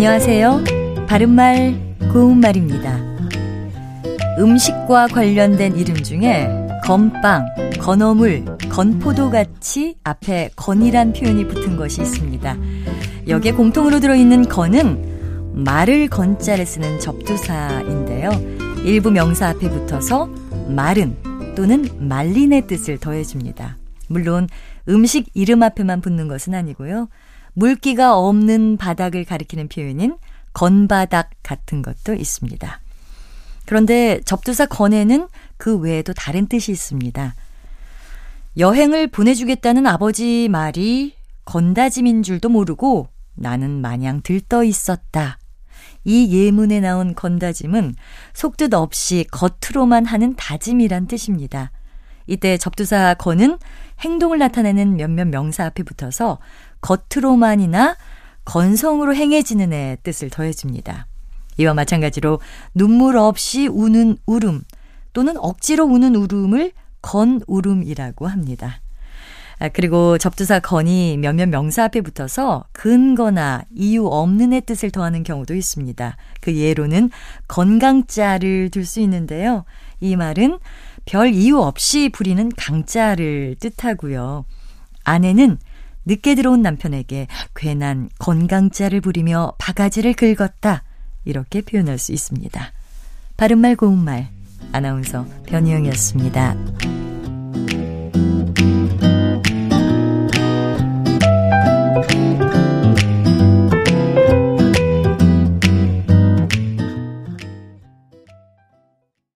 안녕하세요. 바른말, 고운말입니다. 음식과 관련된 이름 중에 건빵, 건어물, 건포도 같이 앞에 건이란 표현이 붙은 것이 있습니다. 여기에 공통으로 들어있는 건은 말을 건자를 쓰는 접두사인데요. 일부 명사 앞에 붙어서 마른 또는 말린의 뜻을 더해줍니다. 물론 음식 이름 앞에만 붙는 것은 아니고요. 물기가 없는 바닥을 가리키는 표현인 건바닥 같은 것도 있습니다. 그런데 접두사 건에는 그 외에도 다른 뜻이 있습니다. 여행을 보내주겠다는 아버지 말이 건다짐인 줄도 모르고 나는 마냥 들떠 있었다. 이 예문에 나온 건다짐은 속뜻 없이 겉으로만 하는 다짐이란 뜻입니다. 이때 접두사 건은 행동을 나타내는 몇몇 명사 앞에 붙어서 겉으로만이나 건성으로 행해지는 의 뜻을 더해줍니다. 이와 마찬가지로 눈물 없이 우는 울음 또는 억지로 우는 울음을 건울음이라고 합니다. 아, 그리고 접두사 건이 몇몇 명사 앞에 붙어서 근거나 이유 없는 의 뜻을 더하는 경우도 있습니다. 그 예로는 건강자를 들 수 있는데요. 이 말은 별 이유 없이 부리는 강자를 뜻하고요. 아내는 늦게 들어온 남편에게 괜한 건강자를 부리며 바가지를 긁었다. 이렇게 표현할 수 있습니다. 바른말 고운말 아나운서 변희영이었습니다.